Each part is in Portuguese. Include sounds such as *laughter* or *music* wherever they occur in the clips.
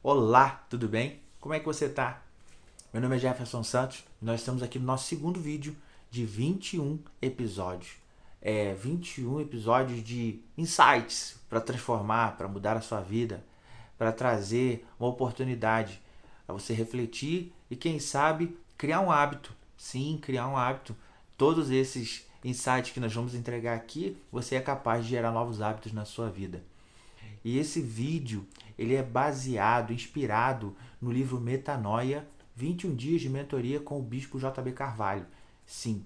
Olá, tudo bem? Como é que você tá? Meu nome é Jefferson Santos. Nós estamos aqui no nosso segundo vídeo de 21 episódios. É 21 episódios de insights para transformar, para mudar a sua vida, para trazer uma oportunidade a você refletir e quem sabe criar um hábito. Sim, criar um hábito. Todos esses insights que nós vamos entregar aqui, você é capaz de gerar novos hábitos na sua vida. E esse vídeo, ele é baseado, inspirado no livro Metanoia, 21 dias de mentoria com o bispo JB Carvalho. Sim,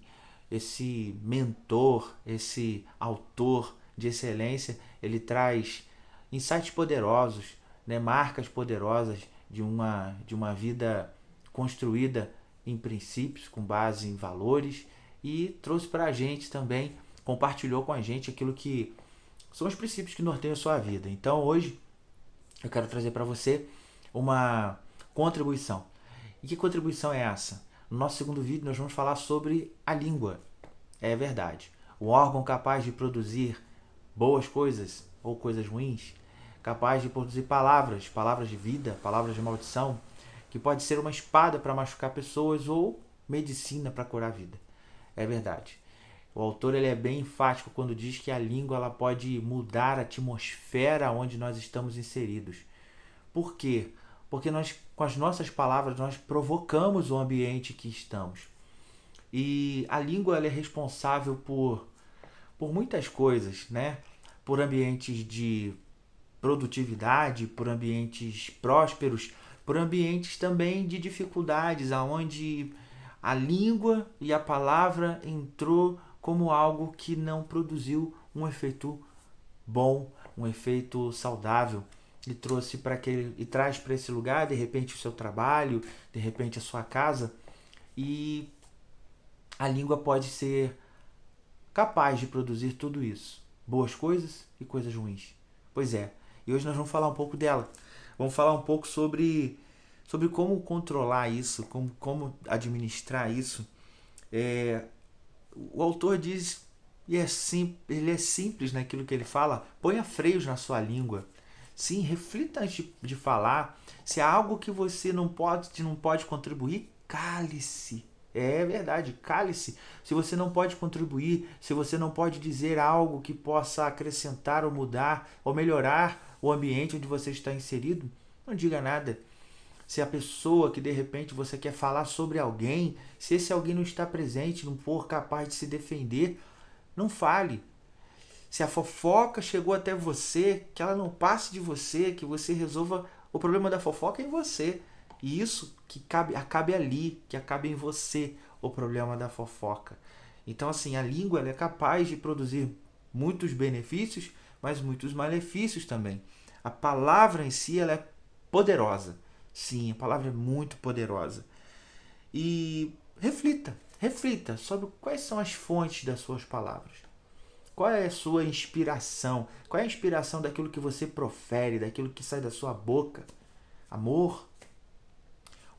esse mentor, esse autor de excelência, ele traz insights poderosos, né, marcas poderosas de uma de uma vida construída em princípios, com base em valores e trouxe para a gente também, compartilhou com a gente aquilo que são os princípios que norteiam a sua vida. Então hoje eu quero trazer para você uma contribuição. E que contribuição é essa? No nosso segundo vídeo nós vamos falar sobre a língua. É verdade. O órgão capaz de produzir boas coisas ou coisas ruins, capaz de produzir palavras, palavras de vida, palavras de maldição, que pode ser uma espada para machucar pessoas ou medicina para curar a vida. É verdade. O autor ele é bem enfático quando diz que a língua ela pode mudar a atmosfera onde nós estamos inseridos. Por quê? Porque nós, com as nossas palavras, nós provocamos o ambiente que estamos. E a língua ela é responsável por, por muitas coisas, né? Por ambientes de produtividade, por ambientes prósperos, por ambientes também de dificuldades, aonde a língua e a palavra entrou como algo que não produziu um efeito bom, um efeito saudável e trouxe para aquele e traz para esse lugar de repente o seu trabalho, de repente a sua casa e a língua pode ser capaz de produzir tudo isso, boas coisas e coisas ruins. Pois é. E hoje nós vamos falar um pouco dela. Vamos falar um pouco sobre sobre como controlar isso, como, como administrar isso. É, o autor diz, e é sim, ele é simples naquilo que ele fala, ponha freios na sua língua. Sim, reflita antes de, falar. Se há algo que você não pode, não pode contribuir, cale-se. É verdade, cale-se. Se você não pode contribuir, se você não pode dizer algo que possa acrescentar ou mudar ou melhorar o ambiente onde você está inserido, não diga nada se a pessoa que de repente você quer falar sobre alguém, se esse alguém não está presente, não for capaz de se defender, não fale. Se a fofoca chegou até você, que ela não passe de você, que você resolva o problema da fofoca em você. E isso que cabe, acabe ali, que acabe em você o problema da fofoca. Então, assim, a língua é capaz de produzir muitos benefícios, mas muitos malefícios também. A palavra em si ela é poderosa. Sim, a palavra é muito poderosa. E reflita, reflita sobre quais são as fontes das suas palavras. Qual é a sua inspiração? Qual é a inspiração daquilo que você profere, daquilo que sai da sua boca? Amor,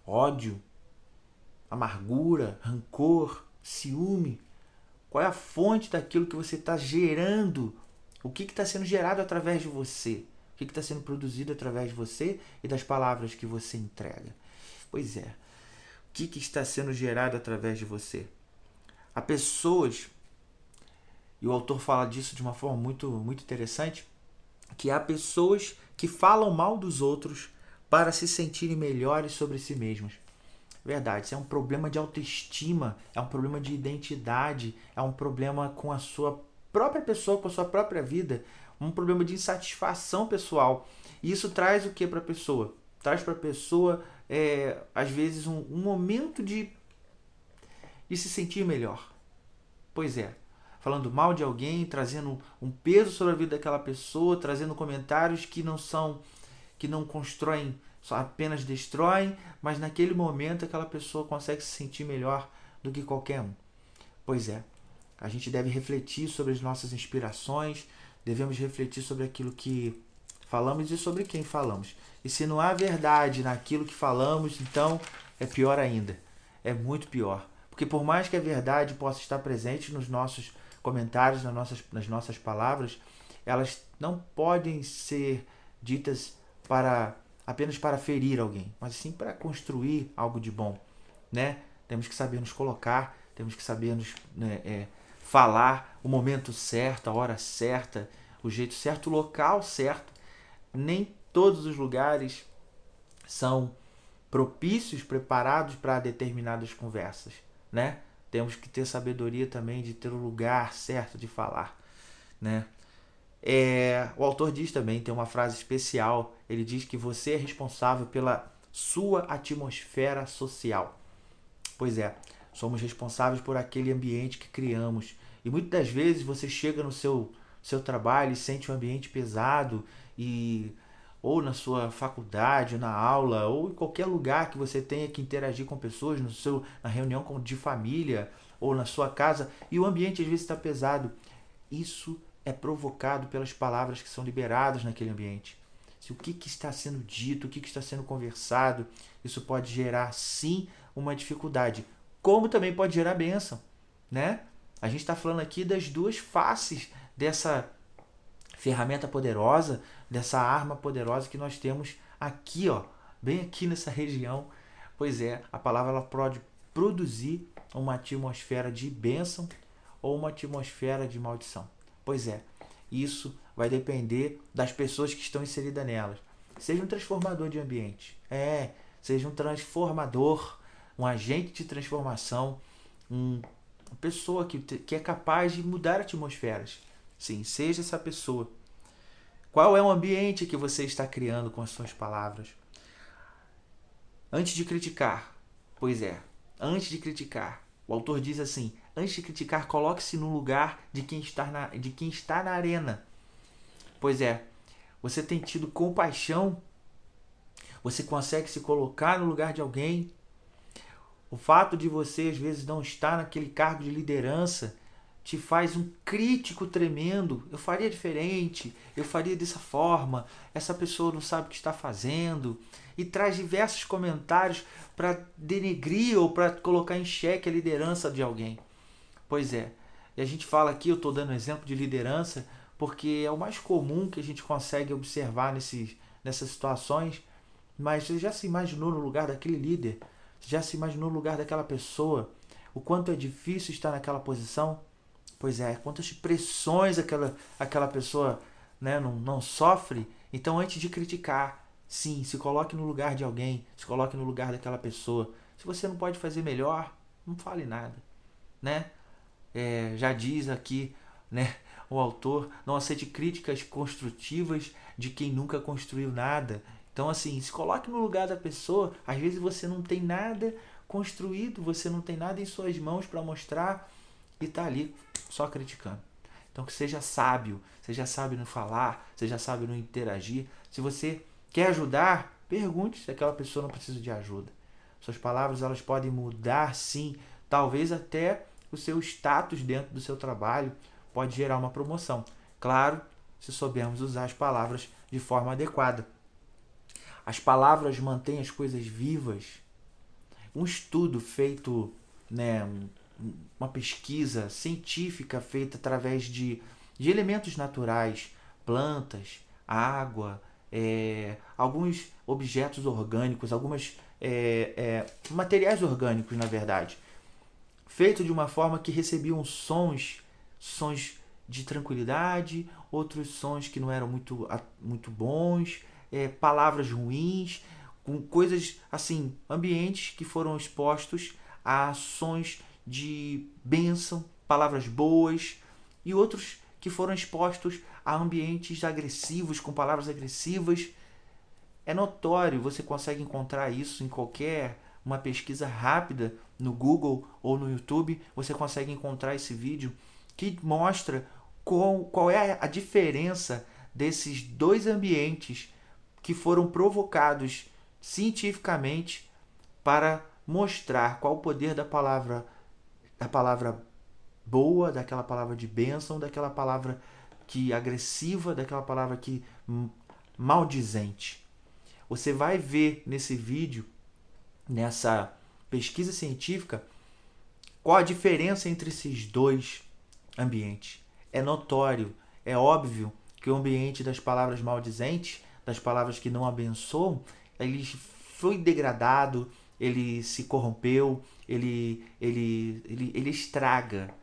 ódio, amargura, rancor, ciúme? Qual é a fonte daquilo que você está gerando? O que está sendo gerado através de você? O que está sendo produzido através de você e das palavras que você entrega? Pois é. O que, que está sendo gerado através de você? Há pessoas, e o autor fala disso de uma forma muito, muito interessante, que há pessoas que falam mal dos outros para se sentirem melhores sobre si mesmos. Verdade, isso é um problema de autoestima, é um problema de identidade, é um problema com a sua própria pessoa, com a sua própria vida um problema de insatisfação pessoal. E isso traz o que para a pessoa? Traz para a pessoa, é, às vezes, um, um momento de, de se sentir melhor. Pois é, falando mal de alguém, trazendo um peso sobre a vida daquela pessoa, trazendo comentários que não são, que não constroem, só apenas destroem, mas naquele momento aquela pessoa consegue se sentir melhor do que qualquer um. Pois é, a gente deve refletir sobre as nossas inspirações, devemos refletir sobre aquilo que falamos e sobre quem falamos. E se não há verdade naquilo que falamos, então é pior ainda. É muito pior. Porque por mais que a verdade possa estar presente nos nossos comentários, nas nossas, nas nossas palavras, elas não podem ser ditas para apenas para ferir alguém, mas sim para construir algo de bom, né? Temos que saber nos colocar, temos que saber nos né, é, falar o momento certo, a hora certa, o jeito certo, o local certo. Nem todos os lugares são propícios, preparados para determinadas conversas, né? Temos que ter sabedoria também de ter o lugar certo de falar, né? É, o autor diz também, tem uma frase especial, ele diz que você é responsável pela sua atmosfera social. Pois é, somos responsáveis por aquele ambiente que criamos. E muitas das vezes você chega no seu, seu trabalho e sente um ambiente pesado e ou na sua faculdade, na aula, ou em qualquer lugar que você tenha que interagir com pessoas, no seu, na reunião de família ou na sua casa, e o ambiente às vezes está pesado. Isso é provocado pelas palavras que são liberadas naquele ambiente. Se o que, que está sendo dito, o que, que está sendo conversado, isso pode gerar sim uma dificuldade, como também pode gerar bênção, né? A gente está falando aqui das duas faces dessa ferramenta poderosa, dessa arma poderosa que nós temos aqui, ó, bem aqui nessa região. Pois é, a palavra ela pode produzir uma atmosfera de bênção ou uma atmosfera de maldição. Pois é, isso vai depender das pessoas que estão inseridas nelas. Seja um transformador de ambiente. É, seja um transformador, um agente de transformação, um, uma pessoa que, que é capaz de mudar atmosferas. Sim, seja essa pessoa. Qual é o ambiente que você está criando com as suas palavras? Antes de criticar, pois é, antes de criticar, o autor diz assim: antes de criticar, coloque-se no lugar de quem está na, de quem está na arena. Pois é, você tem tido compaixão, você consegue se colocar no lugar de alguém. O fato de você às vezes não estar naquele cargo de liderança te faz um crítico tremendo. Eu faria diferente, eu faria dessa forma, essa pessoa não sabe o que está fazendo. E traz diversos comentários para denegrir ou para colocar em xeque a liderança de alguém. Pois é, e a gente fala aqui, eu estou dando exemplo de liderança, porque é o mais comum que a gente consegue observar nesses, nessas situações. Mas você já se imaginou no lugar daquele líder? Já se imaginou no lugar daquela pessoa? O quanto é difícil estar naquela posição? Pois é, quantas pressões aquela, aquela pessoa né, não, não sofre. Então, antes de criticar, sim, se coloque no lugar de alguém, se coloque no lugar daquela pessoa. Se você não pode fazer melhor, não fale nada. Né? É, já diz aqui né, o autor, não aceite críticas construtivas de quem nunca construiu nada. Então, assim, se coloque no lugar da pessoa. Às vezes você não tem nada construído, você não tem nada em suas mãos para mostrar e está ali só criticando. Então que seja sábio, seja sábio no falar, seja sábio no interagir. Se você quer ajudar, pergunte se aquela pessoa não precisa de ajuda. Suas palavras elas podem mudar sim, talvez até o seu status dentro do seu trabalho pode gerar uma promoção. Claro, se soubermos usar as palavras de forma adequada. As palavras mantêm as coisas vivas. Um estudo feito, né, uma pesquisa científica feita através de, de elementos naturais, plantas, água, é, alguns objetos orgânicos, algumas é, é, materiais orgânicos, na verdade, feito de uma forma que recebiam sons, sons de tranquilidade, outros sons que não eram muito, muito bons, é, palavras ruins, com coisas assim, ambientes que foram expostos a ações de bênção, palavras boas, e outros que foram expostos a ambientes agressivos, com palavras agressivas. É notório, você consegue encontrar isso em qualquer uma pesquisa rápida no Google ou no YouTube, você consegue encontrar esse vídeo que mostra qual, qual é a diferença desses dois ambientes que foram provocados cientificamente para mostrar qual o poder da palavra da palavra boa, daquela palavra de bênção, daquela palavra que agressiva, daquela palavra que maldizente. Você vai ver nesse vídeo, nessa pesquisa científica, qual a diferença entre esses dois ambientes. É notório, é óbvio que o ambiente das palavras maldizentes, das palavras que não abençoam, ele foi degradado, ele se corrompeu, ele, ele, ele, ele estraga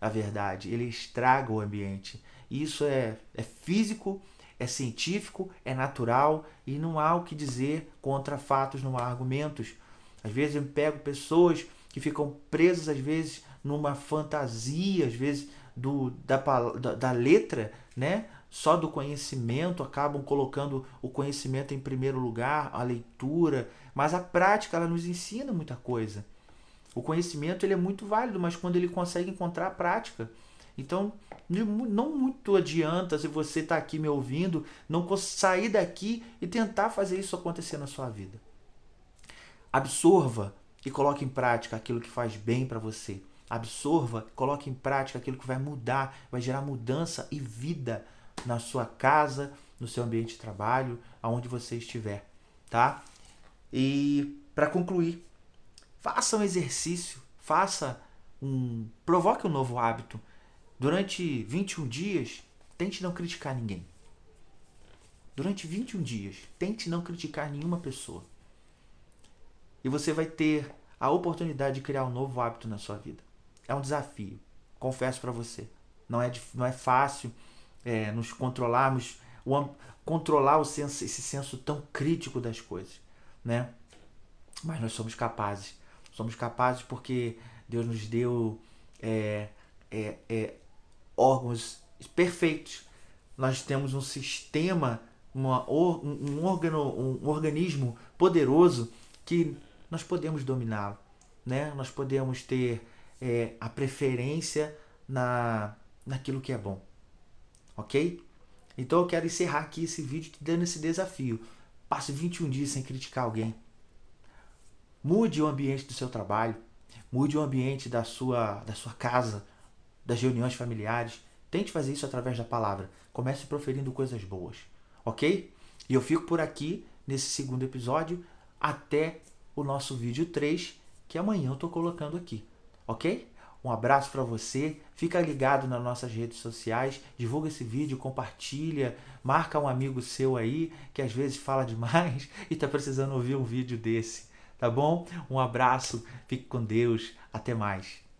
a verdade, ele estraga o ambiente. Isso é, é físico, é científico, é natural e não há o que dizer contra fatos, não há argumentos. Às vezes eu pego pessoas que ficam presas, às vezes, numa fantasia, às vezes, do, da, da, da letra, né? Só do conhecimento, acabam colocando o conhecimento em primeiro lugar, a leitura, mas a prática ela nos ensina muita coisa. O conhecimento ele é muito válido, mas quando ele consegue encontrar a prática. Então, não muito adianta se você está aqui me ouvindo, não sair daqui e tentar fazer isso acontecer na sua vida. Absorva e coloque em prática aquilo que faz bem para você. Absorva, coloque em prática aquilo que vai mudar, vai gerar mudança e vida na sua casa, no seu ambiente de trabalho, aonde você estiver, tá? E para concluir, faça um exercício, faça um, provoque um novo hábito. Durante 21 dias, tente não criticar ninguém. Durante 21 dias, tente não criticar nenhuma pessoa. E você vai ter a oportunidade de criar um novo hábito na sua vida. É um desafio, confesso para você. Não é, não é fácil é, nos controlarmos, o, controlar o senso, esse senso tão crítico das coisas, né? Mas nós somos capazes. Somos capazes porque Deus nos deu é, é, é, órgãos perfeitos. Nós temos um sistema, uma, um, órgano, um organismo poderoso que nós podemos dominá-lo. Né? Nós podemos ter é, a preferência na, naquilo que é bom ok? Então eu quero encerrar aqui esse vídeo te dando esse desafio. Passe 21 dias sem criticar alguém. Mude o ambiente do seu trabalho, mude o ambiente da sua, da sua casa, das reuniões familiares. Tente fazer isso através da palavra. Comece proferindo coisas boas, ok? E eu fico por aqui nesse segundo episódio até o nosso vídeo 3, que amanhã eu estou colocando aqui, ok? Um abraço para você. Fica ligado nas nossas redes sociais, divulga esse vídeo, compartilha, marca um amigo seu aí que às vezes fala demais *laughs* e está precisando ouvir um vídeo desse, tá bom? Um abraço, fique com Deus, até mais.